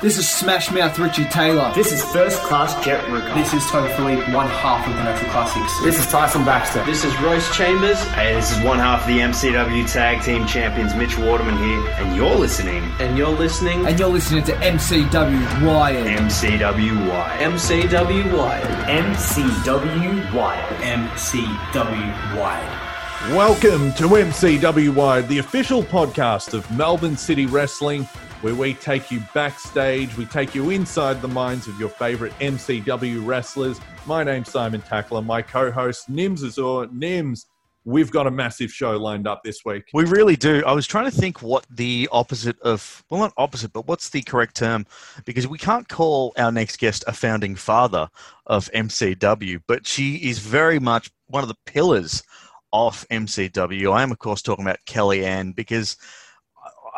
This is Smash Mouth Richie Taylor. This is First Class Jet Ruger. This is Toby Philippe, one half of the Natural Classics. This is Tyson Baxter. This is Royce Chambers. Hey, this is one half of the MCW Tag Team Champions, Mitch Waterman here, and you're listening. And you're listening. And you're listening to MCW Wired. MCW Wired. MCW Wired. MCW Wired. MCW Wired. Welcome to MCW Wired, the official podcast of Melbourne City Wrestling, where we take you backstage, we take you inside the minds of your favourite MCW wrestlers. My name's Simon Tackler, my co-host Nims Azor. Nims, we've got a massive show lined up this week. We really do. I was trying to think what the opposite of, well, not opposite, but what's the correct term? Because we can't call our next guest a founding father of MCW, but she is very much one of the pillars of MCW. I am, of course, talking about Kellyanne because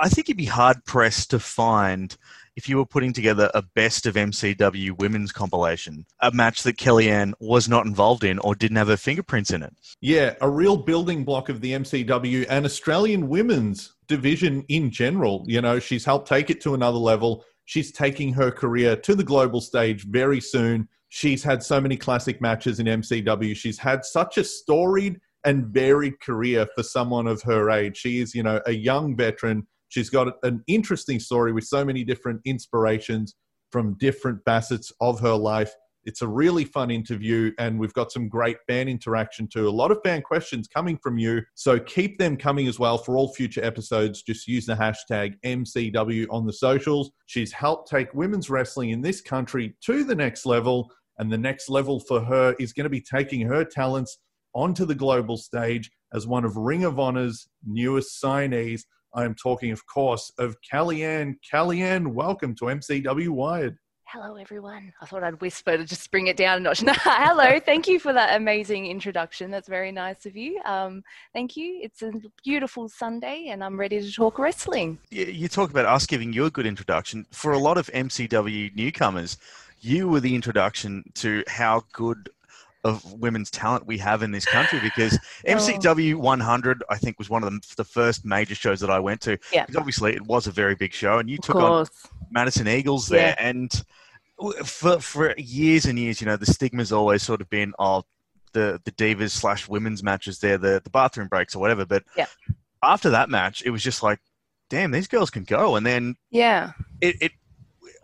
I think you'd be hard pressed to find if you were putting together a best of MCW women's compilation, a match that Kellyanne was not involved in or didn't have her fingerprints in it. Yeah, a real building block of the MCW and Australian women's division in general. You know, she's helped take it to another level. She's taking her career to the global stage very soon. She's had so many classic matches in MCW. She's had such a storied and varied career for someone of her age. She is, you know, a young veteran. She's got an interesting story with so many different inspirations from different facets of her life. It's a really fun interview, and we've got some great fan interaction too. A lot of fan questions coming from you. So keep them coming as well for all future episodes. Just use the hashtag MCW on the socials. She's helped take women's wrestling in this country to the next level. And the next level for her is going to be taking her talents onto the global stage as one of Ring of Honor's newest signees. I am talking, of course, of Kellyanne. Kellyanne, welcome to MCW Wired. Hello, everyone. I thought I'd whisper to just bring it down a notch. Hello, thank you for that amazing introduction. That's very nice of you. Um, thank you. It's a beautiful Sunday, and I'm ready to talk wrestling. You talk about us giving you a good introduction. For a lot of MCW newcomers, you were the introduction to how good of women's talent we have in this country because oh. MCW 100 I think was one of the, the first major shows that I went to. Yeah. Obviously, it was a very big show, and you took on Madison Eagles there, yeah. and for for years and years, you know, the stigma's always sort of been of the the divas slash women's matches there, the the bathroom breaks or whatever. But yeah. after that match, it was just like, damn, these girls can go, and then yeah, it, it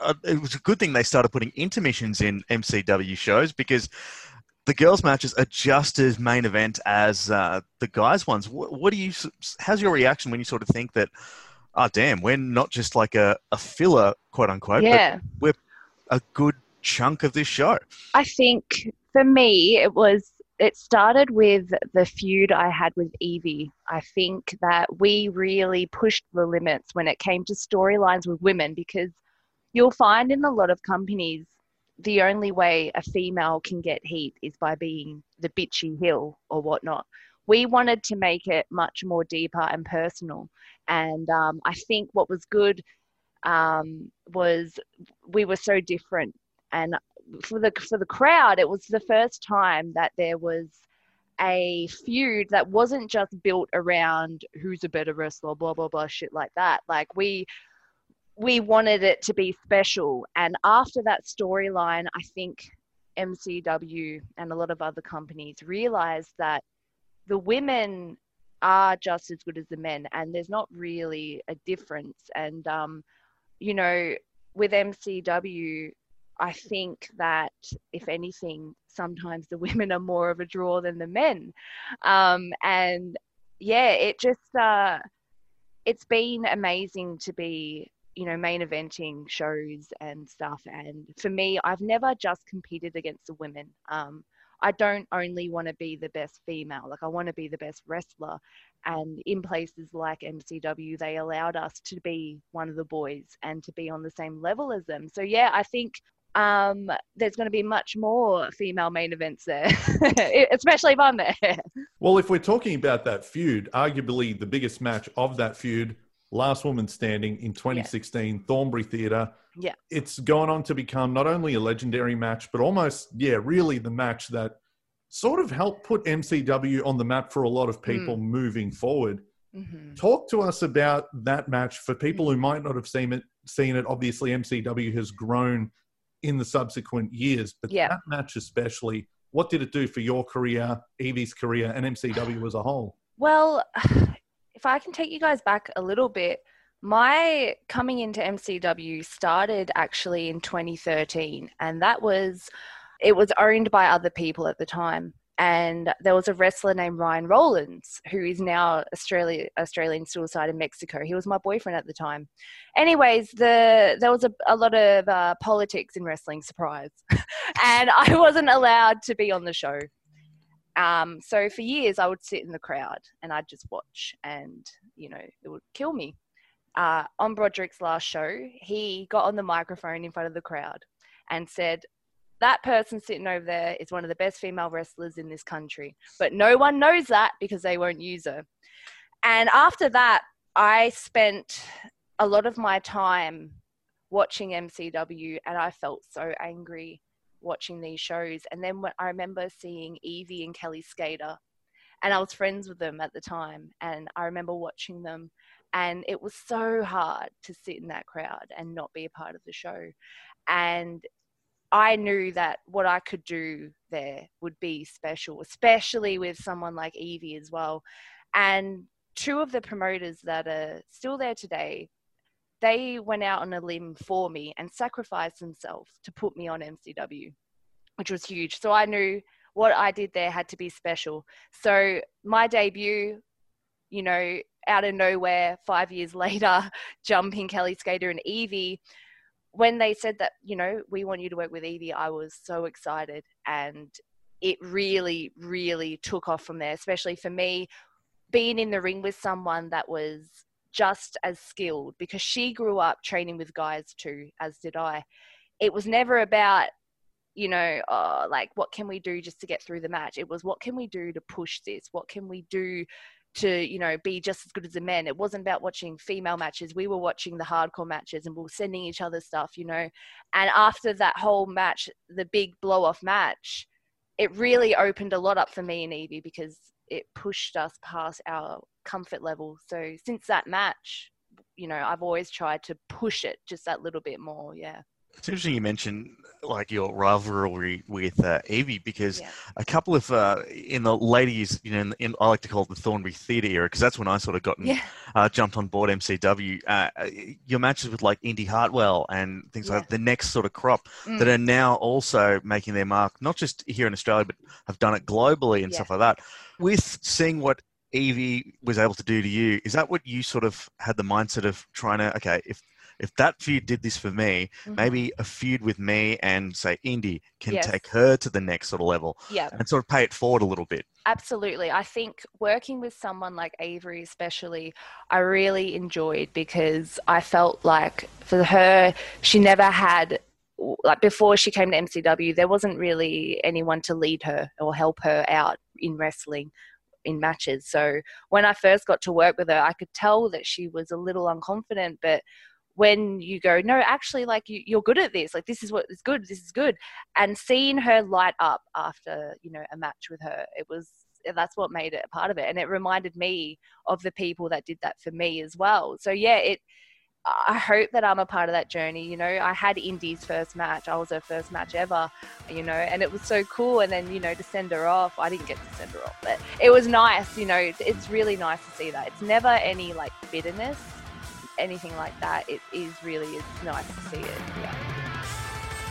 uh, it was a good thing they started putting intermissions in MCW shows because the girls' matches are just as main event as uh, the guys' ones. What, what, do you? How's your reaction when you sort of think that? Oh, damn, we're not just like a, a filler, quote unquote. Yeah, we're a good chunk of this show. I think for me, it was. It started with the feud I had with Evie. I think that we really pushed the limits when it came to storylines with women because you'll find in a lot of companies the only way a female can get heat is by being the bitchy hill or whatnot. We wanted to make it much more deeper and personal. And um, I think what was good um, was we were so different. And for the for the crowd, it was the first time that there was a feud that wasn't just built around who's a better wrestler, blah blah blah, shit like that. Like we we wanted it to be special. And after that storyline, I think MCW and a lot of other companies realized that the women are just as good as the men, and there's not really a difference. And, um, you know, with MCW, I think that if anything, sometimes the women are more of a draw than the men. Um, and yeah, it just, uh, it's been amazing to be you know, main eventing shows and stuff. And for me, I've never just competed against the women. Um, I don't only want to be the best female, like I want to be the best wrestler. And in places like MCW, they allowed us to be one of the boys and to be on the same level as them. So yeah, I think um, there's going to be much more female main events there, especially if I'm there. Well, if we're talking about that feud, arguably the biggest match of that feud Last Woman Standing in 2016, yeah. Thornbury Theatre. Yeah. It's gone on to become not only a legendary match, but almost, yeah, really the match that sort of helped put MCW on the map for a lot of people mm. moving forward. hmm Talk to us about that match for people who might not have seen it. Seen it. Obviously, MCW has grown in the subsequent years, but Yeah. that match especially. What did it do for your career, Evie's career, and MCW as a whole? Well, I can take you guys back a little bit, my coming into MCW started actually in 2013, and that was it was owned by other people at the time. And there was a wrestler named Ryan Rollins, who is now Australia, Australian Suicide in Mexico. He was my boyfriend at the time. Anyways, the there was a, a lot of uh, politics in wrestling, surprise, and I wasn't allowed to be on the show. Um, so for years, I would sit in the crowd and I'd just watch, and you know, it would kill me. Uh, on Broderick's last show, he got on the microphone in front of the crowd and said, That person sitting over there is one of the best female wrestlers in this country, but no one knows that because they won't use her. And after that, I spent a lot of my time watching MCW, and I felt so angry watching these shows. And then when I remember seeing Evie and Kellie Skater, and I was friends with them at the time, and I remember watching them, and it was so hard to sit in that crowd and not be a part of the show. And I knew that what I could do there would be special, especially with someone like Evie as well. And two of the promoters that are still there today, they went out on a limb for me and sacrificed themselves to put me on MCW, which was huge. So I knew what I did there had to be special. So my debut, you know, out of nowhere, five years later, jumping Kellie Skater and Evie, when they said that, you know, we want you to work with Evie, I was so excited. And it really, really took off from there, especially for me, being in the ring with someone that was just as skilled because she grew up training with guys too, as did I. It was never about, you know, uh, like what can we do just to get through the match? It was what can we do to push this? What can we do to, you know, be just as good as the men? It wasn't about watching female matches. We were watching the hardcore matches and we were sending each other stuff, you know. And after that whole match, the big blow off match, it really opened a lot up for me and Evie because it pushed us past our comfort level. So since that match, you know, I've always tried to push it just that little bit more. Yeah. It's interesting you mentioned like your rivalry with uh, Evie because Yeah. a couple of uh, in the later years, you know, in, in, I like to call it the Thornbury Theatre era because that's when I sort of got Yeah. uh, jumped on board MCW. Uh, uh, your matches with like Indy Hartwell and things Yeah. like the next sort of crop Mm. that are now also making their mark, not just here in Australia, but have done it globally and stuff like that. With seeing what Evie was able to do to you, is that what you sort of had the mindset of trying to, okay, if if that feud did this for me, Mhm. maybe a feud with me and say Indy can Yes. take her to the next sort of level Yeah. and sort of pay it forward a little bit. Absolutely. I think working with someone like Avery, especially, I really enjoyed because I felt like for her, she never had, like before she came to MCW, there wasn't really anyone to lead her or help her out in wrestling in matches. So when I first got to work with her, I could tell that she was a little unconfident, but when you go, no, actually, like you, you're good at this, like this is what is good, this is good, and seeing her light up after you know a match with her, it was that's what made it a part of it, and it reminded me of the people that did that for me as well. So yeah, it. I hope that I'm a part of that journey. You know, I had Indy's first match. I was her first match ever. You know, and it was so cool. And then you know to send her off, I didn't get to send her off, but it was nice. You know, it's, really nice to see that. It's never any like bitterness, anything like that. It is really it's nice to see it. Yeah.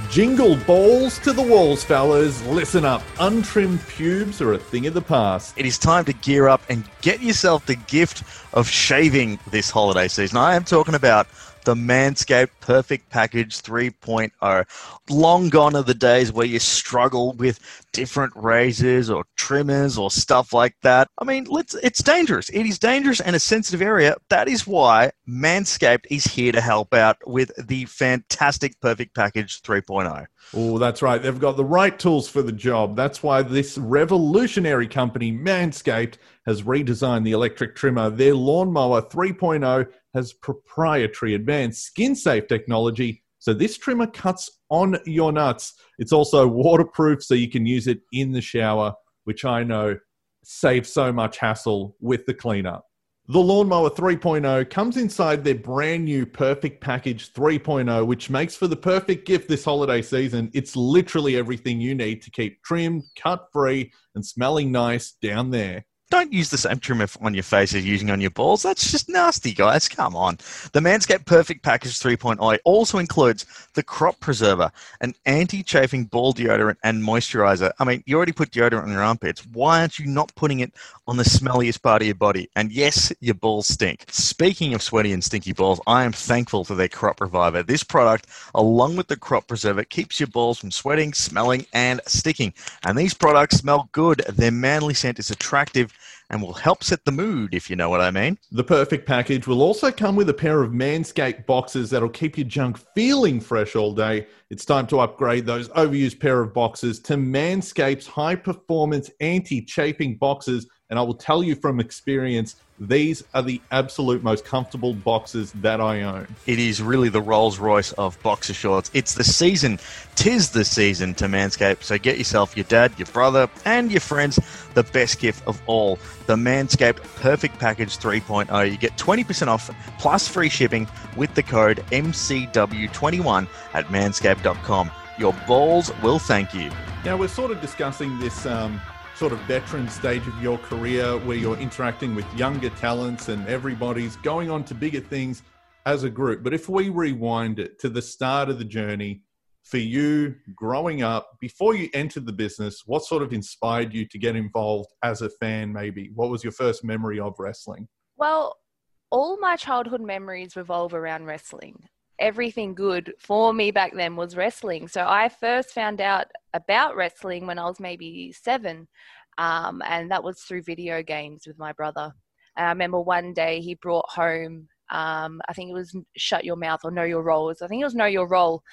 Jingle balls to the walls, fellas. Listen up. Untrimmed pubes are a thing of the past. It is time to gear up and get yourself the gift of shaving this holiday season. I am talking about the Manscaped Perfect Package 3.0. Long gone are the days where you struggle with different razors or trimmers or stuff like that. I mean, let's it's dangerous. It is dangerous and a sensitive area. That is why Manscaped is here to help out with the fantastic Perfect Package 3.0. Oh, that's right. They've got the right tools for the job. That's why this revolutionary company, Manscaped, has redesigned the electric trimmer. Their lawnmower 3.0 has proprietary advanced skin safe technology. So this trimmer cuts on your nuts. It's also waterproof, so you can use it in the shower, which I know saves so much hassle with the cleanup. The Lawnmower 3.0 comes inside their brand new Perfect Package 3.0, which makes for the perfect gift this holiday season. It's literally everything you need to keep trimmed, cut free, and smelling nice down there. Don't use the same trim on your face as you're using on your balls. That's just nasty, guys. Come on. The Manscaped Perfect Package 3.0 also includes the Crop Preserver, an anti chafing ball deodorant and moisturizer. I mean, you already put deodorant on your armpits. Why aren't you not putting it on the smelliest part of your body? And yes, your balls stink. Speaking of sweaty and stinky balls, I am thankful for their Crop Reviver. This product, along with the Crop Preserver, keeps your balls from sweating, smelling, and sticking. And these products smell good. Their manly scent is attractive and will help set the mood, if you know what I mean. The perfect package will also come with a pair of Manscaped boxes that'll keep your junk feeling fresh all day. It's time to upgrade those overused pair of boxes to Manscaped's high performance anti chafing boxes. And I will tell you from experience, these are the absolute most comfortable boxes that I own. It is really the Rolls Royce of boxer shorts. It's the season, tis the season to Manscaped. So get yourself, your dad, your brother, and your friends the best gift of all the Manscaped Perfect Package 3.0. You get 20% off plus free shipping with the code MCW21 at manscaped.com. Your balls will thank you. Now, we're sort of discussing this. Um, sort of veteran stage of your career where you're interacting with younger talents and everybody's going on to bigger things as a group. But if we rewind it to the start of the journey for you growing up, before you entered the business, what sort of inspired you to get involved as a fan, maybe? What was your first memory of wrestling? Well, all my childhood memories revolve around wrestling. Everything good for me back then was wrestling. So I first found out about wrestling when I was maybe seven, um, and that was through video games with my brother. And I remember one day he brought home, um, I think it was Shut Your Mouth or Know Your Roles. I think it was Know Your Role.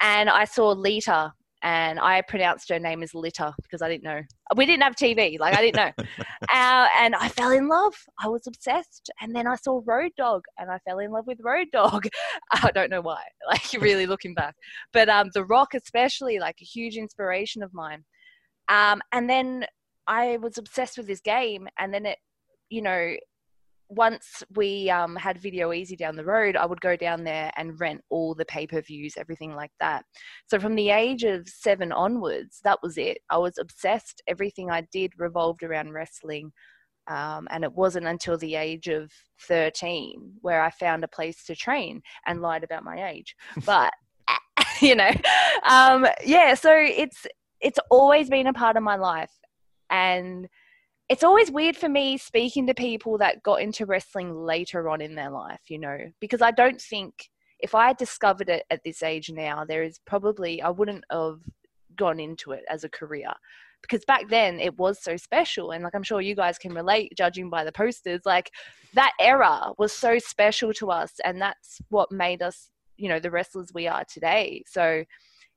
And I saw Lita and I pronounced her name as Litter because I didn't know. We didn't have TV, like I didn't know. uh, and I fell in love. I was obsessed. And then I saw Road Dog, and I fell in love with Road Dog. I don't know why, like really looking back. But um, The Rock, especially, like a huge inspiration of mine. Um, and then I was obsessed with this game, and then it, you know, once we um, had Video Ezy down the road, I would go down there and rent all the pay per views, everything like that. So from the age of seven onwards, that was it. I was obsessed. Everything I did revolved around wrestling. Um, and it wasn't until the age of 13 where I found a place to train and lied about my age. But, you know, um, yeah, so it's, it's always been a part of my life. And it's always weird for me speaking to people that got into wrestling later on in their life, you know, because I don't think if I had discovered it at this age now, there is probably, I wouldn't have gone into it as a career because back then it was so special. And like I'm sure you guys can relate, judging by the posters, like that era was so special to us. And that's what made us, you know, the wrestlers we are today. So,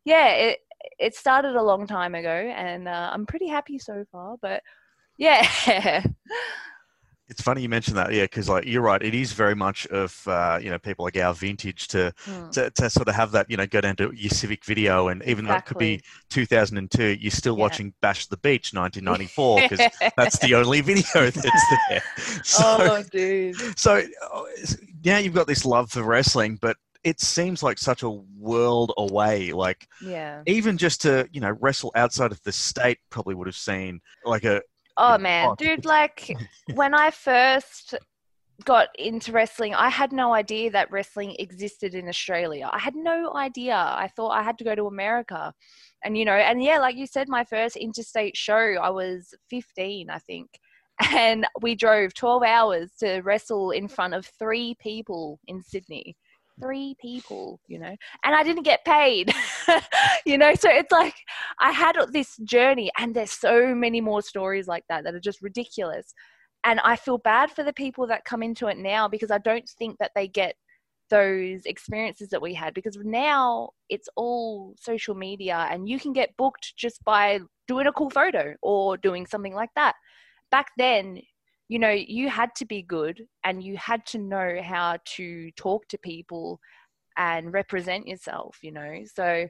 yeah, it, it started a long time ago and uh, I'm pretty happy so far, but yeah. It's funny you mentioned that, yeah, because like you're right, it is very much of uh, you know people like our vintage to, Hmm. to to sort of have that you know go down to your Civic video, and even though it could be 2002, you're still Yeah. watching Bash the Beach 1994 because that's the only video that's there. So, oh, dude. so uh, now you've got this love for wrestling, but it seems like such a world away. Like Yeah. even just to you know wrestle outside of the state, probably would have seen like a Oh man, dude, like when I first got into wrestling, I had no idea that wrestling existed in Australia. I had no idea. I thought I had to go to America. And you know, and yeah, like you said, my first interstate show, I was 15, I think. And we drove 12 hours to wrestle in front of three people in Sydney. Three people, you know, and I didn't get paid, you know. So it's like I had this journey, and there's so many more stories like that that are just ridiculous. And I feel bad for the people that come into it now because I don't think that they get those experiences that we had because now it's all social media and you can get booked just by doing a cool photo or doing something like that. Back then, you know, you had to be good and you had to know how to talk to people and represent yourself, you know. So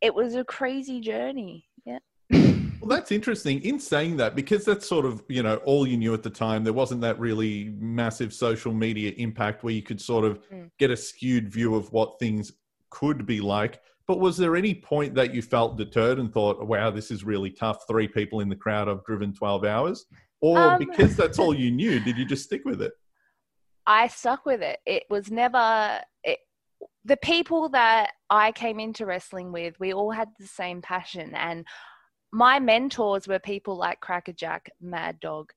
it was a crazy journey. Yeah. Well, that's interesting. In saying that, because that's sort of you know all you knew at the time, there wasn't that really massive social media impact where you could sort of Mm. get a skewed view of what things could be like. But was there any point that you felt deterred and thought, "Wow, this is really tough"? Three people in the crowd, I've driven twelve hours, or Um, because that's all you knew, did you just stick with it? I stuck with it. It was never it, the people that I came into wrestling with. We all had the same passion, and my mentors were people like Crackerjack, Mad Dog,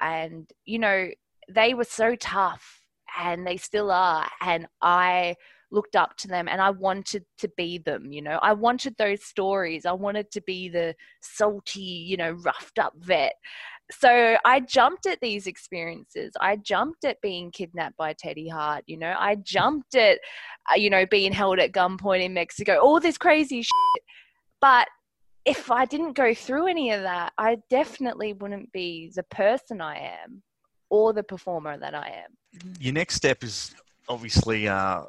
and you know they were so tough, and they still are. And I looked up to them, and I wanted to be them. You know, I wanted those stories. I wanted to be the salty, you know, roughed up vet so I jumped at these experiences. I jumped at being kidnapped by Teddy Hart. You know, I jumped at, uh, you know, being held at gunpoint in Mexico. All this crazy shit. But if I didn't go through any of that, I definitely wouldn't be the person I am, or the performer that I am. Your next step is obviously uh,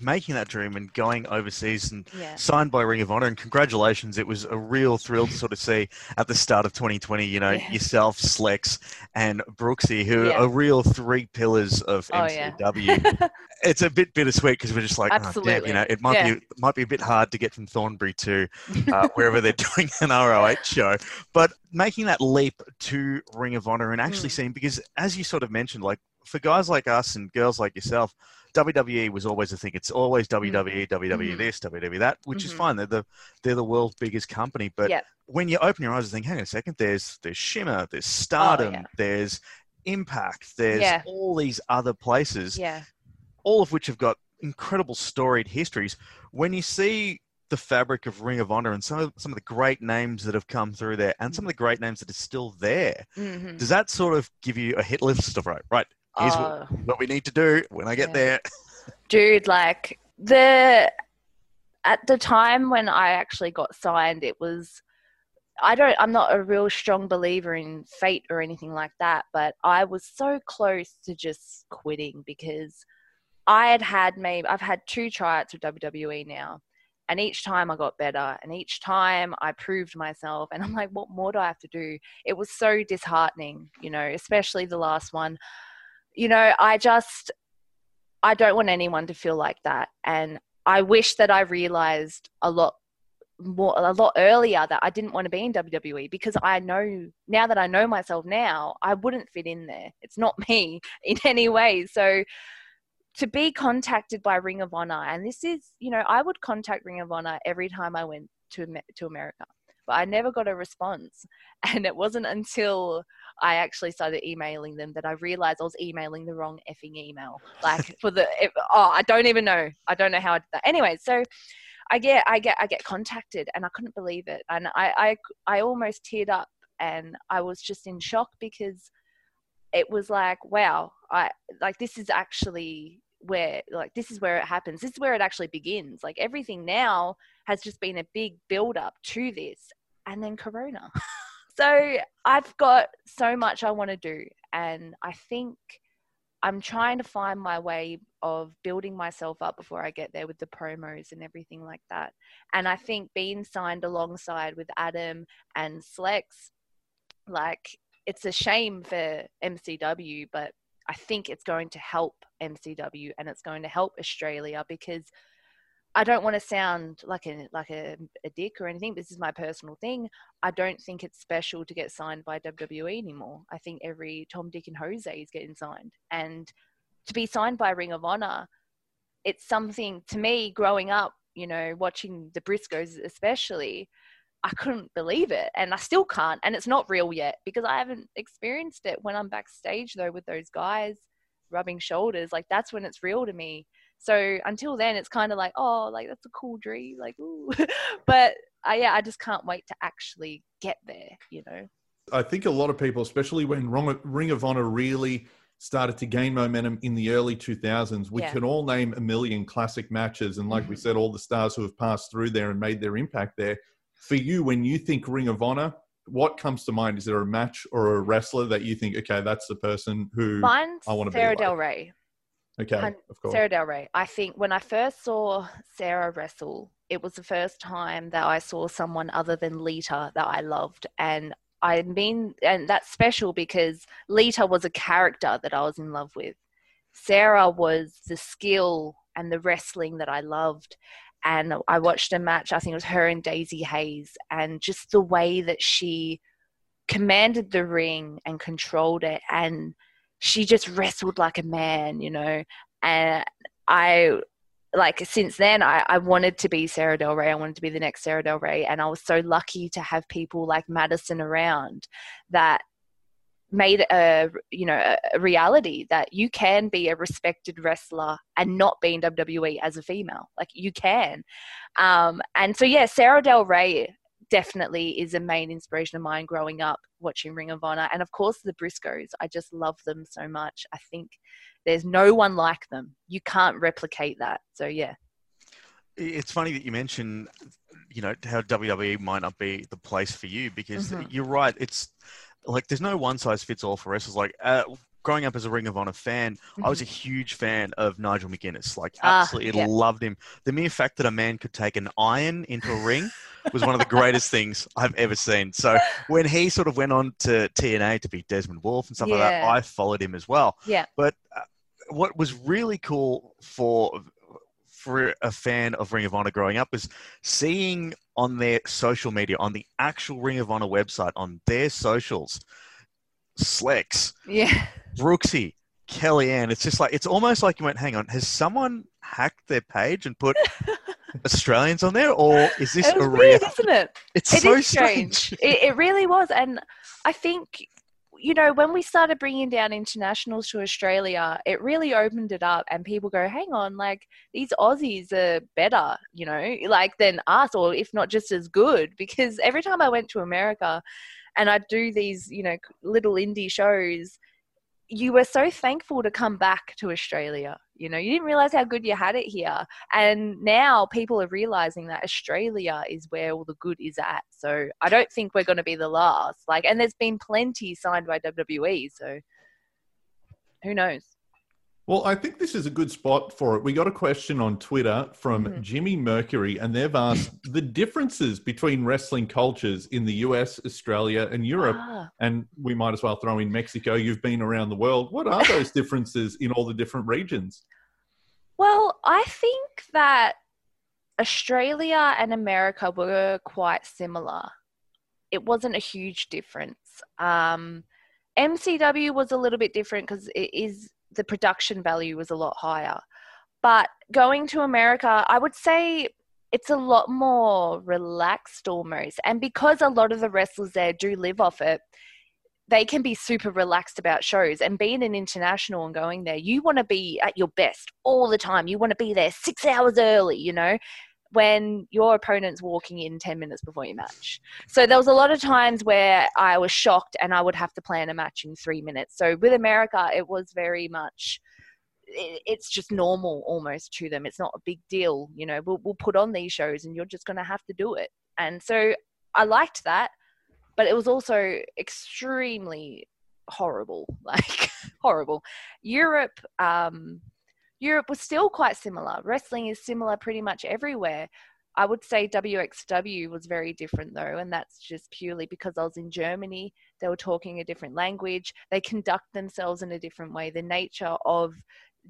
making that dream and going overseas and Yeah. signed by Ring of Honor. And congratulations, it was a real thrill to sort of see at the start of 2020. You know, Yeah. yourself, Slex, and Brooksy, who Yeah. are real three pillars of Oh. MCW. it's a bit bittersweet because we're just like, oh, damn, you know, it might be it might be a bit hard to get from Thornbury to uh, wherever they're doing an ROH show, but making that leap to Ring of Honor and actually Mm. seeing because as you sort of mentioned, like for guys like us and girls like yourself. WWE was always a thing. It's always WWE, WWE Mhm. this, WWE that, which is Mhm. fine. They're the they're the world's biggest company. But Yep. when you open your eyes and think, hang on a second, there's there's Shimmer, there's Stardom, Oh, yeah. there's Impact, there's Yeah. all these other places yeah. all of which have got incredible storied histories. When you see the fabric of Ring of Honor and some of some of the great names that have come through there, and some of the great names that are still there, Mhm. does that sort of give you a hit list of right? Right, here's what, Oh. what we need to do when I get Yeah. there. dude like the at the time when i actually got signed it was i don't i'm not a real strong believer in fate or anything like that but i was so close to just quitting because i had had maybe i've had two tryouts with wwe now and each time i got better and each time i proved myself and i'm like what more do i have to do it was so disheartening you know especially the last one you know i just I don't want anyone to feel like that. And I wish that I realized a lot more, a lot earlier that I didn't want to be in WWE because I know now that I know myself now, I wouldn't fit in there. It's not me in any way. So to be contacted by Ring of Honor, and this is, you know, I would contact Ring of Honor every time I went to to America, but I never got a response. And it wasn't until I actually started emailing them that I realized I was emailing the wrong effing email. Like for the oh, I don't even know. I don't know how I did that. Anyway, so I get I get I get contacted and I couldn't believe it. And I I I almost teared up and I was just in shock because it was like, wow, I like this is actually where like this is where it happens. This is where it actually begins. Like everything now has just been a big build up to this and then corona. so I've got so much I want to do and I think I'm trying to find my way of building myself up before I get there with the promos and everything like that. And I think being signed alongside with Adam and Slex, like it's a shame for MCW, but I think it's going to help MCW and it's going to help Australia because I don't want to sound like a like a, a dick or anything. This is my personal thing. I don't think it's special to get signed by WWE anymore. I think every Tom, Dick, and Jose is getting signed, and to be signed by Ring of Honor, it's something to me. Growing up, you know, watching the Briscoes, especially, I couldn't believe it, and I still can't. And it's not real yet because I haven't experienced it. When I'm backstage though with those guys, rubbing shoulders, like that's when it's real to me. So until then, it's kind of like, oh, like that's a cool dream, like ooh. but I, yeah, I just can't wait to actually get there. You know. I think a lot of people, especially when Ring of Honor really started to gain momentum in the early 2000s, we Yeah. can all name a million classic matches. And like we Mhm. said, all the stars who have passed through there and made their impact there. For you, when you think Ring of Honor, what comes to mind? Is there a match or a wrestler that you think, okay, that's the person who Mine's I wanna be Sarah like- Del Rey. Okay, Hun- of course. Sarah Del Rey. I think when I first saw Sarah wrestle, it was the first time that I saw someone other than Lita that I loved. And I mean, and that's special because Lita was a character that I was in love with. Sarah was the skill and the wrestling that I loved. And I watched a match, I think it was her and Daizee Haze, and just the way that she commanded the ring and controlled it. And she just wrestled like a man, you know. And I, like, since then, I, I wanted to be Sarah Del Rey. I wanted to be the next Sarah Del Rey. And I was so lucky to have people like Madison around that made a you know a- reality that you can be a respected wrestler and not be in WWE as a female like you can um and so yeah Sarah Del Rey definitely is a main inspiration of mine growing up watching Ring of Honor and of course the Briscoes I just love them so much I think there's no one like them you can't replicate that so yeah It's funny that you mention, you know, how WWE might not be the place for you because Mhm. you're right. It's like there's no one size fits all for wrestlers. Like uh, growing up as a Ring of Honor fan, I was a huge fan of Nigel McGuinness. Like Mm-hmm. Ah, absolutely yeah. loved him. The mere fact that a man could take an iron into a ring was one of the greatest things I've ever seen. So when he sort of went on to TNA to be Desmond Wolf and stuff like that, I followed him as well. yeah But uh, what was really cool for for a fan of Ring of Honor growing up was seeing on their social media, on the actual Ring of Honor website, on their socials, Slex, yeah Brooksy, Kellyanne. It's just like it's almost like you went, hang on, has someone hacked their page and put Australians on there, or is this a weird real? isn't it It's It so strange. strange. it, it really was and i think you know when we started bringing down internationals to australia it really opened it up and people go hang on like these aussies are better you know like than us or if not just as good because every time i went to america and i'd do these you know little indie shows you were so thankful to come back to australia you know you didn't realize how good you had it here and now people are realizing that Australia is where all the good is at. So I don't think we're going to be the last. Like, and there's been plenty signed by WWE. So who knows? Well, I think this is a good spot for it. We got a question on Twitter from Mhm. Jimmy Mercury, and they've asked the differences between wrestling cultures in the US, Australia, and Europe. Ah, And we might as well throw in Mexico. You've been around the world. What are those differences in all the different regions? well, I think that Australia and America were quite similar. It wasn't a huge difference. Um, MCW was a little bit different because it is the production value was a lot higher. But going to America, I would say it's a lot more relaxed almost. And because a lot of the wrestlers there do live off it, they can be super relaxed about shows. And being an international and going there, you want to be at your best all the time. You want to be there six hours early, you know, when your opponent's walking in 10 minutes before your match. So there was a lot of times where I was shocked and I would have to plan a match in three minutes. So with America, it was very much it's just normal almost to them. It's not a big deal, you know. We'll we'll put on these shows, and you're just going to have to do it. And so I liked that, but it was also extremely horrible, like horrible. Europe, um, Europe was still quite similar. Wrestling is similar pretty much everywhere. I would say WXW was very different though, and that's just purely because I was in Germany. They were talking a different language. They conduct themselves in a different way. The nature of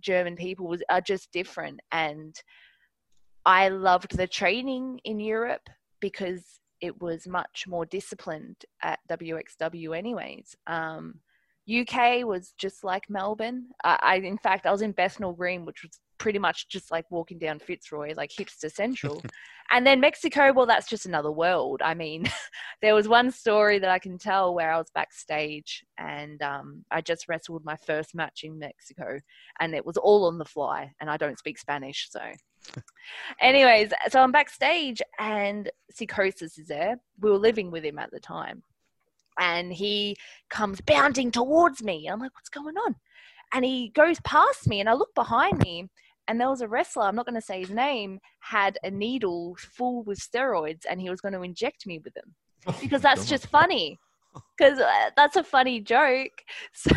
German people was are just different, and I loved the training in Europe because it was much more disciplined at WXW, anyways. Um, UK was just like Melbourne. I, I, in fact, I was in Bethnal Green, which was pretty much just like walking down Fitzroy, like hipster central. and then Mexico, well, that's just another world. I mean, there was one story that I can tell where I was backstage and um, I just wrestled my first match in Mexico, and it was all on the fly, and I don't speak Spanish, so. Anyways, so I'm backstage and Psicosis is there. We were living with him at the time. And he comes bounding towards me. I'm like, what's going on? And he goes past me, and I look behind me, and there was a wrestler, I'm not going to say his name, had a needle full with steroids, and he was going to inject me with them because that's just funny. Because uh, that's a funny joke. So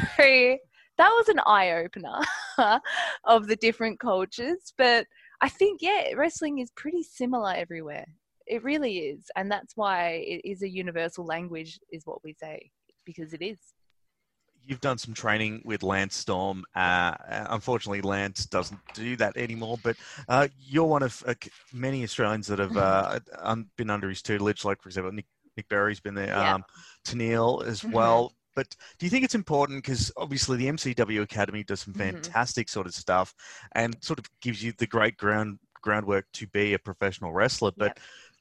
that was an eye opener of the different cultures. But I think, yeah, wrestling is pretty similar everywhere. It really is. And that's why it is a universal language, is what we say, because it is. You've done some training with Lance Storm. Uh, unfortunately, Lance doesn't do that anymore, but uh, you're one of uh, many Australians that have uh, been under his tutelage, like, for example, Nick, Nick Berry's been there, Yeah. um, Tennille as Mhm. well. But do you think it's important because obviously the MCW Academy does some Mhm. fantastic sort of stuff and sort of gives you the great ground groundwork to be a professional wrestler, but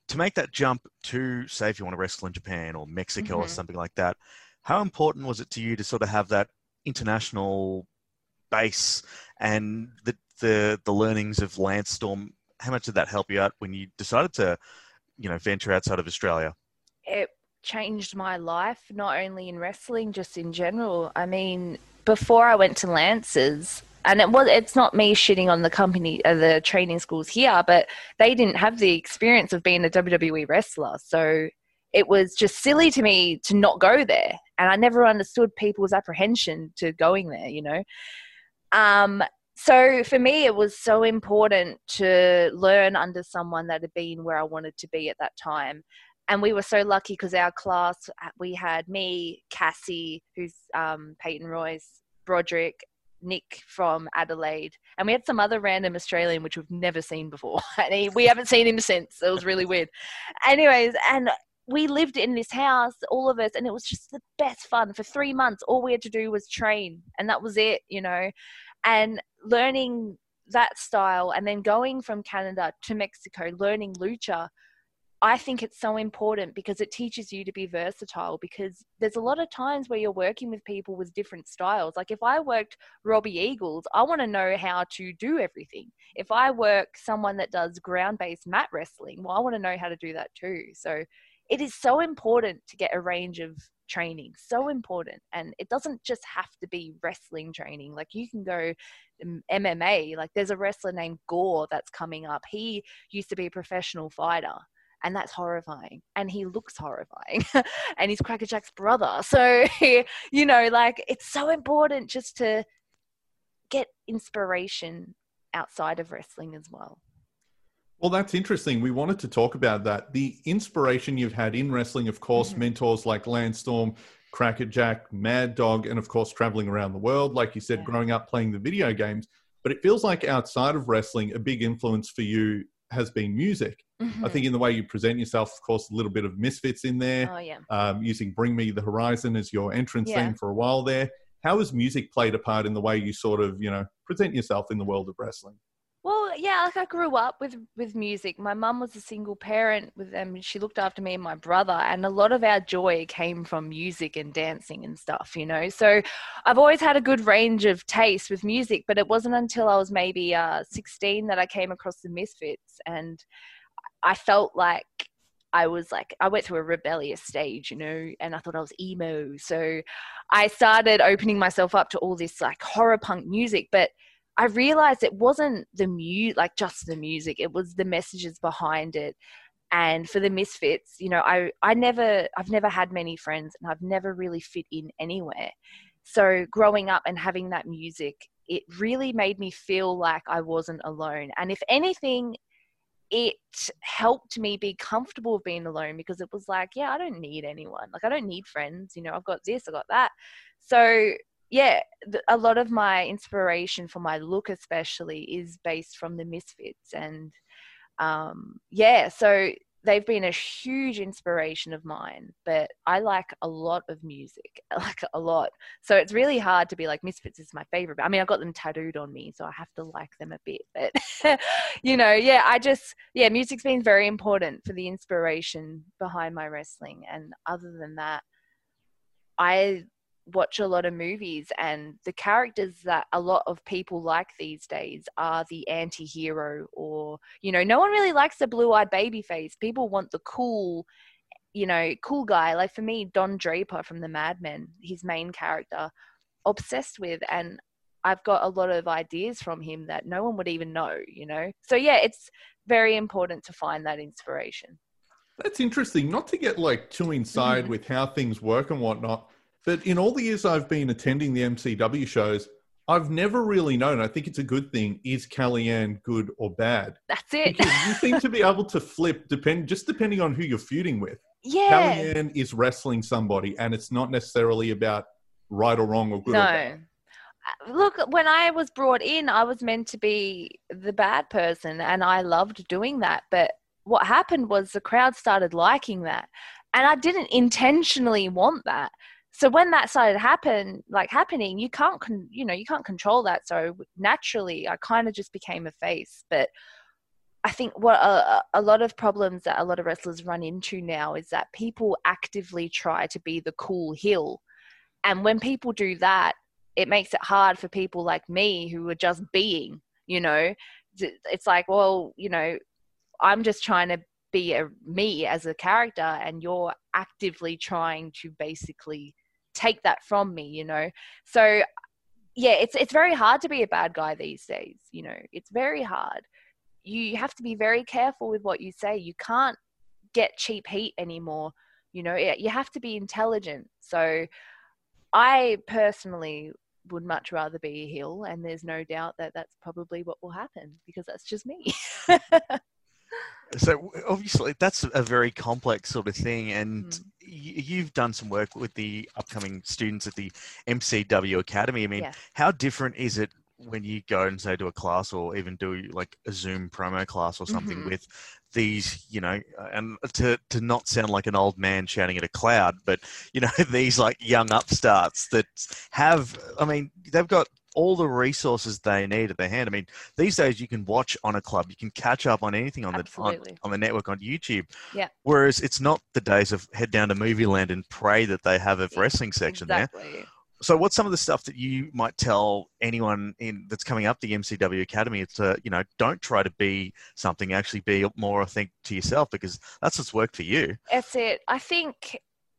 to make that jump to say if you want to wrestle in Japan or Mexico or Mhm. something like that, how important was it to you to sort of have that international base and the the, the learnings of Lance Storm? How much did that help you out when you decided to, you know, venture outside of Australia? it changed my life, not only in wrestling, just in general. I mean, before I went to Lancers, and it was it's not me shitting on the company, uh, the training schools here, but they didn't have the experience of being a WWE wrestler, so it was just silly to me to not go there, and I never understood people's apprehension to going there. You know, um, so for me, it was so important to learn under someone that had been where I wanted to be at that time. And we were so lucky because our class uh, we had me cassie who's um, peyton royce broderick nick from adelaide and we had some other random australian which we've never seen before and he, we haven't seen him since it was really weird. Anyways and we lived in this house all of us and it was just the best fun. For three months all we had to do was train and that was it you know and learning that style and then going from canada to mexico learning lucha I think it's so important because it teaches you to be versatile because there's a lot of times where you're working with people with different styles. Like if I worked Robbie Eagles, I want to know how to do everything. If I work someone that does ground based mat wrestling, well, I want to know how to do that too. So it is so important to get a range of training, so important. And it doesn't just have to be wrestling training. Like you can go MMA, like there's a wrestler named Gore that's coming up. He used to be a professional fighter and that's horrifying and he looks horrifying and he's crackerjack's brother so you know like it's so important just to get inspiration outside of wrestling as well Well, that's interesting. We wanted to talk about that. The inspiration you've had in wrestling, of course, Mhm. mentors like Lance Storm, Crackerjack, Mad Dog, and of course, traveling around the world, like you said, Yeah. growing up playing the video games. But it feels like outside of wrestling, a big influence for you has been music. I think in the way you present yourself, of course, a little bit of misfits in there, oh yeah um, using Bring Me the Horizon as your entrance Yeah. theme for a while there. How has music played a part in the way you sort of, you know, present yourself in the world of wrestling? Yeah, like I grew up with with music. My mum was a single parent with them. She looked after me and my brother, and a lot of our joy came from music and dancing and stuff, you know. So I've always had a good range of taste with music, but it wasn't until I was maybe uh, 16 that I came across the Misfits, and I felt like I was like I went through a rebellious stage, you know, and I thought I was emo. So I started opening myself up to all this like horror punk music, but I realized it wasn't the mu like just the music. It was the messages behind it. And for the misfits, you know, I I never I've never had many friends and I've never really fit in anywhere. So growing up and having that music, it really made me feel like I wasn't alone. And if anything, it helped me be comfortable being alone because it was like, yeah, I don't need anyone. Like I don't need friends. You know, I've got this, I've got that. So yeah, a lot of my inspiration for my look, especially, is based from the Misfits, and um, yeah, so they've been a huge inspiration of mine. But I like a lot of music, like a lot. So it's really hard to be like Misfits is my favorite. I mean, I've got them tattooed on me, so I have to like them a bit. But you know, yeah, I just yeah, music's been very important for the inspiration behind my wrestling. And other than that, I watch a lot of movies and the characters that a lot of people like these days are the anti-hero or you know no one really likes the blue-eyed baby face people want the cool you know cool guy like for me don draper from the mad men his main character obsessed with and i've got a lot of ideas from him that no one would even know you know so yeah it's very important to find that inspiration That's interesting. Not to get like too inside Mhm. with how things work and whatnot. But in all the years I've been attending the MCW shows, I've never really known. I think it's a good thing. Is Kellyanne good or bad? That's it. You seem to be able to flip depend just depending on who you're feuding with. yeah. Kellyanne is wrestling somebody, and it's not necessarily about right or wrong or good or bad. No. Uh, Look, when I was brought in, I was meant to be the bad person, and I loved doing that. But what happened was the crowd started liking that, and I didn't intentionally want that. So when that started happen, like happening, you can't, con- you know, you can't control that. So naturally, I kind of just became a face. But I think what a, a lot of problems that a lot of wrestlers run into now is that people actively try to be the cool heel. And when people do that, it makes it hard for people like me who are just being, you know, it's like, well, you know, I'm just trying to be a, me as a character and you're actively trying to basically take that from me, you know? So yeah, it's, it's very hard to be a bad guy these days, you know, it's very hard. You have to be very careful with what you say. You can't get cheap heat anymore. You know, you have to be intelligent. So I personally would much rather be a heel, and there's no doubt that that's probably what will happen because that's just me. So obviously that's a very complex sort of thing, and Mhm. You've done some work with the upcoming students at the MCW Academy. I mean, Yeah. how different is it when you go and say to a class, or even do like a Zoom promo class or something Mhm. with these, you know, and to to not sound like an old man shouting at a cloud, but you know, these like young upstarts that have, I mean, they've got all the resources they need at their hand. I mean, these days you can watch Honor Club, you can catch up on anything on the on, on the network on YouTube. Yeah. Whereas it's not the days of head down to movie land and pray that they have a wrestling section there. exactly. So, what's some of the stuff that you might tell anyone in that's coming up the MCW Academy? It's uh, you know, don't try to be something. Actually, be more authentic to yourself because that's what's worked for you. That's it. I think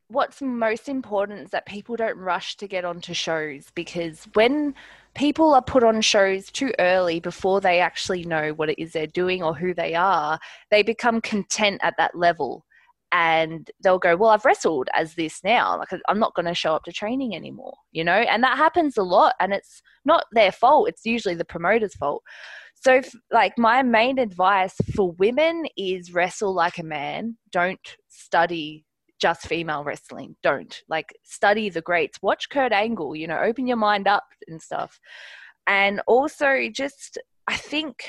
what's most important is that people don't rush to get onto shows because when people are put on shows too early before they actually know what it is they're doing or who they are, they become content at that level. And they'll go, Well, I've wrestled as this now. Like, I'm not going to show up to training anymore, you know? And that happens a lot. And it's not their fault, it's usually the promoter's fault. So, if, like, my main advice for women is wrestle like a man. Don't study just female wrestling. Don't like study the greats. Watch Kurt Angle. You know, open your mind up and stuff. And also, just I think,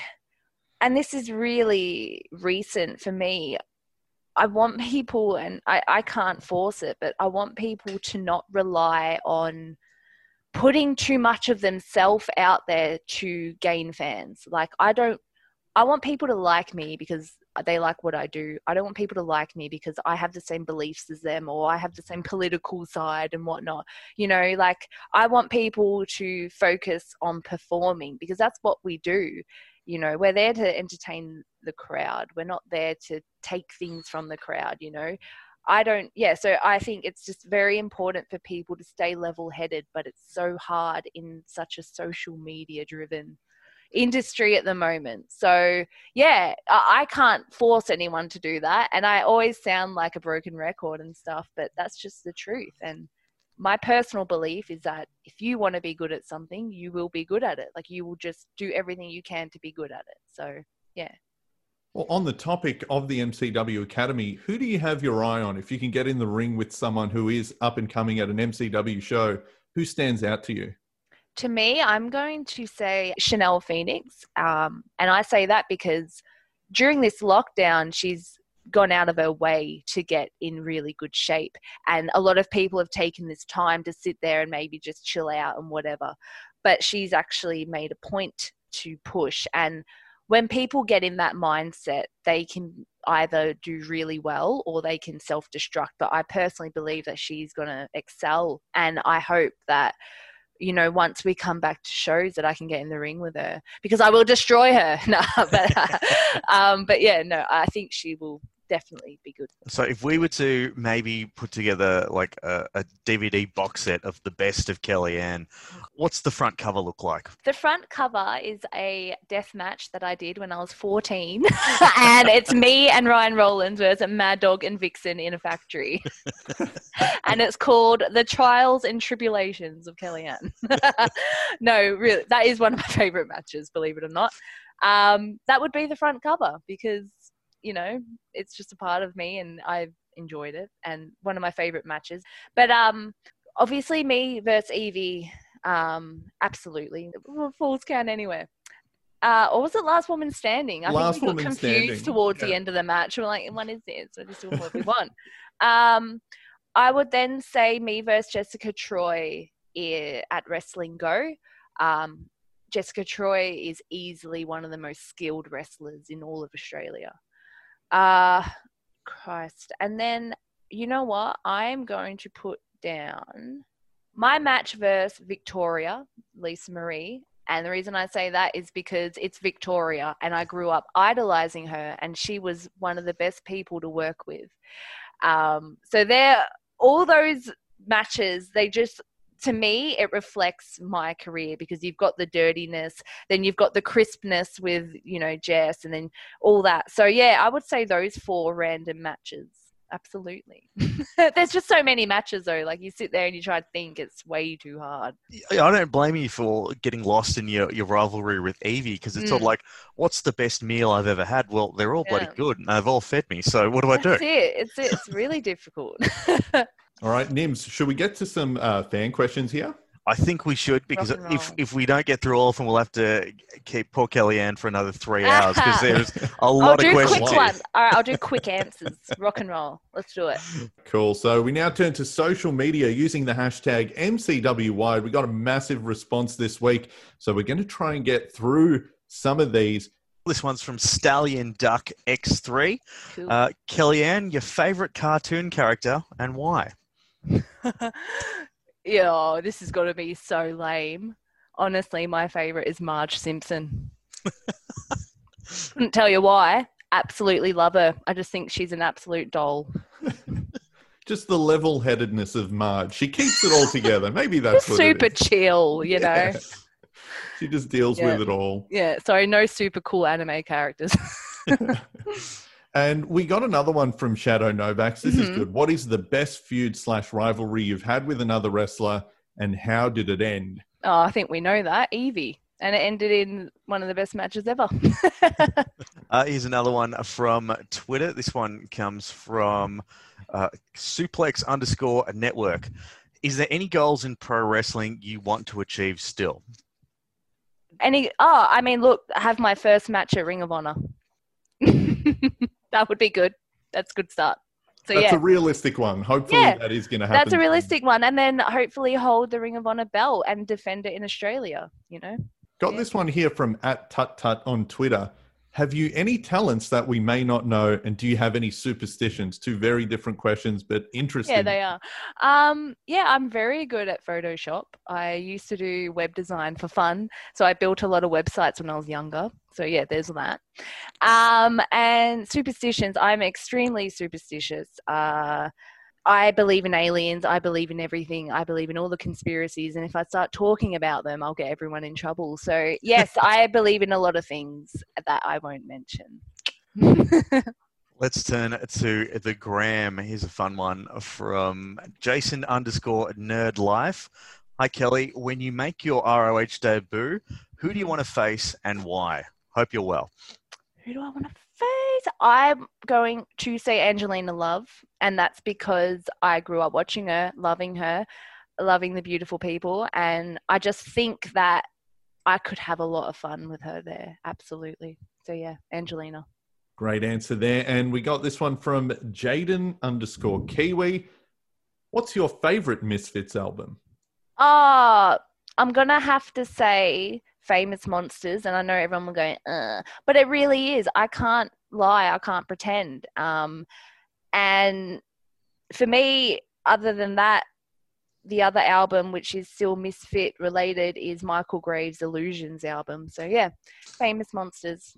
and this is really recent for me. I want people, and I, I can't force it, but I want people to not rely on putting too much of themselves out there to gain fans. Like, I don't, I want people to like me because they like what I do. I don't want people to like me because I have the same beliefs as them or I have the same mm-hmm. political side and whatnot. You know, like, I want people to focus on performing because that's what we do. You know, we're there to entertain the crowd. We're not there to take things from the crowd, you know. I don't, yeah, so I think it's just very important for people to stay level headed, but it's so hard in such a social media driven industry at the moment. So, yeah, I can't force anyone to do that. And I always sound like a broken record and stuff, but that's just the truth. And my personal belief is that if you want to be good at something, you will be good at it. Like you will just do everything you can to be good at it. So, yeah. Well, on the topic of the MCW Academy, who do you have your eye on? If you can get in the ring with someone who is up and coming at an MCW show, who stands out to you? To me, I'm going to say Chanel Phoenix. Um, and I say that because during this lockdown, she's gone out of her way to get in really good shape. And a lot of people have taken this time to sit there and maybe just chill out and whatever. But she's actually made a point to push. And when people get in that mindset, they can either do really well or they can self destruct. But I personally believe that she's going to excel. And I hope that you know, once we come back to shows that I can get in the ring with her because I will destroy her. No, but, um, but yeah, no, I think she will definitely be good. So, if we were to maybe put together like a, a DVD box set of the best of Kellyanne, what's the front cover look like? The front cover is a death match that I did when I was 14, and it's me and Ryan Rollins versus Mad Dog and Vixen in a factory. and it's called The Trials and Tribulations of Kellyanne. no, really, that is one of my favorite matches, believe it or not. Um, that would be the front cover because, you know, it's just a part of me and I've enjoyed it and one of my favorite matches. But um, obviously, me versus Evie, um, absolutely. Falls count anywhere. Uh, or was it Last Woman Standing? I Last think we got confused Standing, towards the end of the match. We're like, what is this? We're just doing what we want. Um, I would then say me versus Jessica Troy i- at Wrestling Go. Um, Jessica Troy is easily one of the most skilled wrestlers in all of Australia. Uh, Christ. And then, you know what? I'm going to put down my match versus Victoria, Lisa Marie. And the reason I say that is because it's Victoria and I grew up idolizing her and she was one of the best people to work with. Um, so there, all those matches, they just, to me, it reflects my career because you've got the dirtiness, then you've got the crispness with, you know, Jess and then all that. So yeah, I would say those four random matches. Absolutely. There's just so many matches though. Like you sit there and you try to think, it's way too hard. I don't blame you for getting lost in your, your rivalry with Evie because it's sort of Mm. like, what's the best meal I've ever had? Well, they're all bloody good and they've all fed me. So what do I do? That's it. It's. It's really difficult. All right, Nims, should we get to some uh, fan questions here? I think we should because if if we don't get through all of them, we'll have to keep poor Kellyanne for another three hours because there's a I'll lot do of questions. I'll do quick ones. All right, I'll do quick answers. Rock and roll. Let's do it. Cool. So we now turn to social media using the hashtag MCWWired. We got a massive response this week. So we're going to try and get through some of these. This one's from Stallion Duck X3. Cool. Uh, Kellyanne, your favorite cartoon character and why? yeah, oh, this is going to be so lame. Honestly, my favorite is Marge Simpson. Couldn't tell you why. Absolutely love her. I just think she's an absolute doll. Just the level headedness of Marge. She keeps it all together. Maybe that's what super it is. chill, you know. Yeah. She just deals Yeah. with it all. Yeah, sorry, no super cool anime characters. And we got another one from Shadow Novaks. This is Mhm. good. What is the best feud slash rivalry you've had with another wrestler, and how did it end? oh, I think we know that. Evie. And it ended in one of the best matches ever. Uh, here's another one from Twitter. This one comes from uh, suplex underscore network. Is there any goals in pro wrestling you want to achieve still? Any oh, I mean, look, have my first match at Ring of Honor. that would be good. That's a good start. So That's yeah, a realistic one. Hopefully, Yeah, that is going to happen. that's a realistic one, and then hopefully hold the Ring of Honor belt and defend it in Australia. You know, Got Yeah. this one here from at Tut Tut on Twitter. Have you any talents that we may not know, and do you have any superstitions? Two very different questions, but interesting. yeah, they are. Um, yeah, I'm very good at Photoshop. I used to do web design for fun, so I built a lot of websites when I was younger. So yeah, there's that. Um, and superstitions. I'm extremely superstitious. Uh, I believe in aliens. I believe in everything. I believe in all the conspiracies. And if I start talking about them, I'll get everyone in trouble. So yes, I believe in a lot of things that I won't mention. Let's turn to the gram. Here's a fun one from Jason underscore nerd life. Hi Kelly, when you make your ROH debut, who do you want to face and why? Hope you're well. who do I want to face? I'm going to say Angelina Love, and that's because I grew up watching her, loving her, loving the beautiful people, and I just think that I could have a lot of fun with her there. Absolutely. So yeah, Angelina. Great answer there. And we got this one from Jaden underscore Kiwi. What's your favorite Misfits album? Ah, I'm gonna have to say famous monsters, and I know everyone will go, uh, but it really is. I can't lie. I can't pretend. Um, and for me, other than that, the other album, which is still Misfit related, is Michael Graves' Illusions album. So yeah, famous monsters.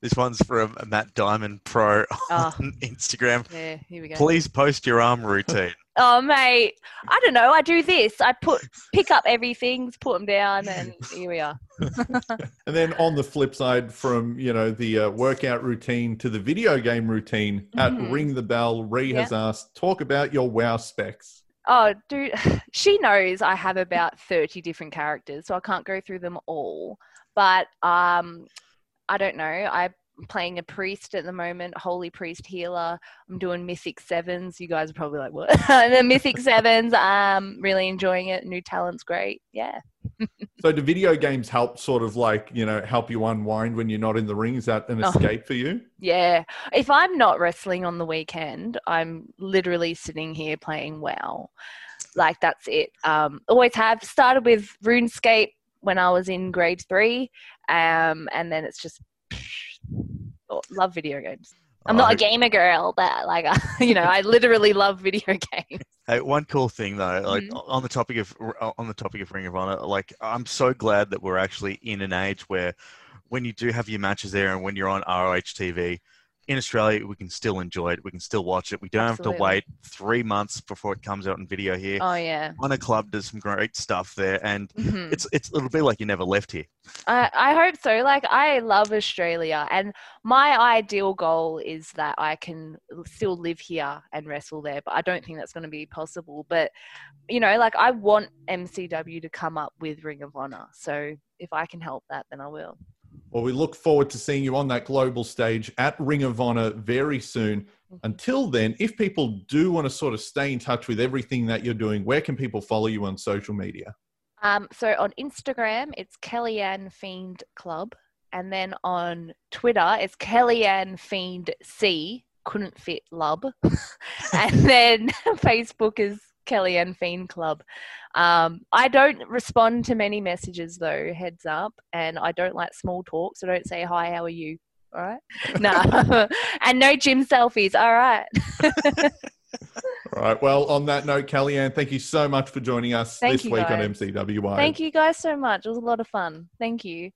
This one's from Matt Diamond Pro Oh. on Instagram. Yeah, here we go. Please post your arm routine. Oh, mate, I don't know. I do this. I put pick up everything, put them down, and here we are. And then on the flip side, from you know the uh, workout routine to the video game routine, at Ring the Bell, Ree has asked, talk about your WoW specs. Oh, dude, she knows I have about 30 different characters, so I can't go through them all. But um, I don't know. I'm playing a priest at the moment, holy priest healer. I'm doing mythic sevens. You guys are probably like, what? the mythic sevens. Um, really enjoying it. New talent's great. Yeah. So do video games help sort of like you know help you unwind when you're not in the ring? Is that an Oh. escape for you? Yeah. If I'm not wrestling on the weekend, I'm literally sitting here playing WoW. Like that's it. Um, always have started with RuneScape when I was in grade three, um, and then it's just oh, love video games. I'm not a gamer girl, but like you know, I literally love video games. Hey, one cool thing though, like Mhm. on the topic of on the topic of Ring of Honor, like I'm so glad that we're actually in an age where when you do have your matches there and when you're on ROH TV in Australia, we can still enjoy it. We can still watch it. We don't have to wait three months before it comes out in video here. Oh yeah. Honor Club does some great stuff there, and Mhm. it's it's it'll be like you never left here. I, I hope so. Like, I love Australia, and my ideal goal is that I can still live here and wrestle there, but I don't think that's going to be possible. But, you know, like, I want MCW to come up with Ring of Honor. So if I can help that, then I will. Well, we look forward to seeing you on that global stage at Ring of Honor very soon. Until then, if people do want to sort of stay in touch with everything that you're doing, where can people follow you on social media? Um, so on Instagram, it's Kellyanne Fiend Club. And then on Twitter, it's Kellyanne Fiend C. Couldn't fit lub. and then Facebook is Kellyanne Fiend Club. Um, I don't respond to many messages though, heads up. And I don't like small talk, so don't say hi, how are you? All right. No. and no gym selfies. All right. All right. Well, on that note, Kellyanne, thank you so much for joining us Thank this week on MCWI. Thank you guys so much. It was a lot of fun. Thank you.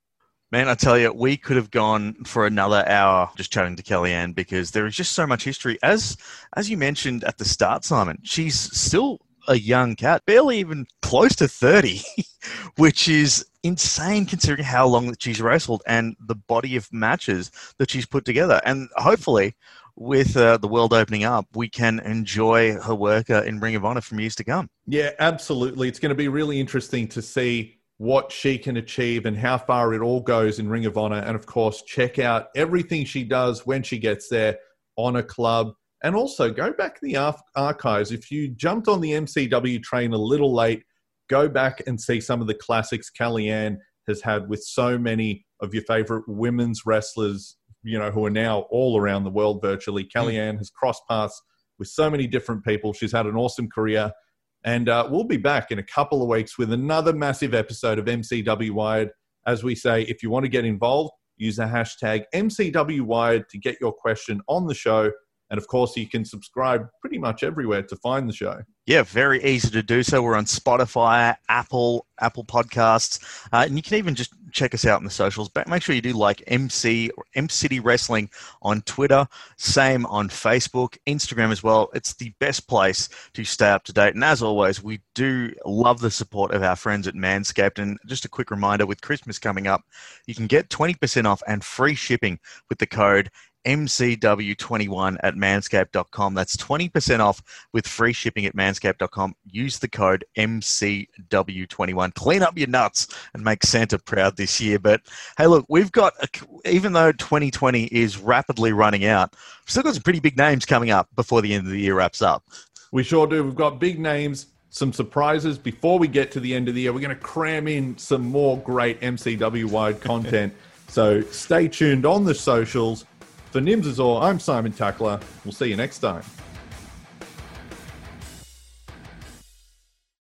Man, I tell you, we could have gone for another hour just chatting to Kellyanne because there is just so much history. As as you mentioned at the start, Simon, she's still a young cat, barely even close to thirty, which is insane considering how long that she's wrestled and the body of matches that she's put together. And hopefully, with uh, the world opening up, we can enjoy her work uh, in Ring of Honor from years to come. Yeah, absolutely. It's going to be really interesting to see what she can achieve and how far it all goes in Ring of Honor. And of course, check out everything she does when she gets there, Honor Club. And also go back to the archives. If you jumped on the MCW train a little late, go back and see some of the classics Kellyanne has had with so many of your favorite women's wrestlers, you know, who are now all around the world virtually. Mm. Kellyanne has crossed paths with so many different people. She's had an awesome career. And uh, we'll be back in a couple of weeks with another massive episode of MCW Wired. As we say, if you want to get involved, use the hashtag MCW Wired to get your question on the show. And of course, you can subscribe pretty much everywhere to find the show. Yeah, very easy to do so. We're on Spotify, Apple, Apple Podcasts, uh, and you can even just check us out on the socials. But make sure you do like MC or M City Wrestling on Twitter, same on Facebook, Instagram as well. It's the best place to stay up to date. And as always, we do love the support of our friends at Manscaped. And just a quick reminder: with Christmas coming up, you can get twenty percent off and free shipping with the code MCW21 at manscaped.com. That's 20% off with free shipping at manscaped.com. Use the code MCW21. Clean up your nuts and make Santa proud this year. But hey, look, we've got, a, even though 2020 is rapidly running out, we've still got some pretty big names coming up before the end of the year wraps up. We sure do. We've got big names, some surprises before we get to the end of the year. We're going to cram in some more great MCW Wired content. so stay tuned on the socials. For Nims is all, I'm Simon Tackler. We'll see you next time.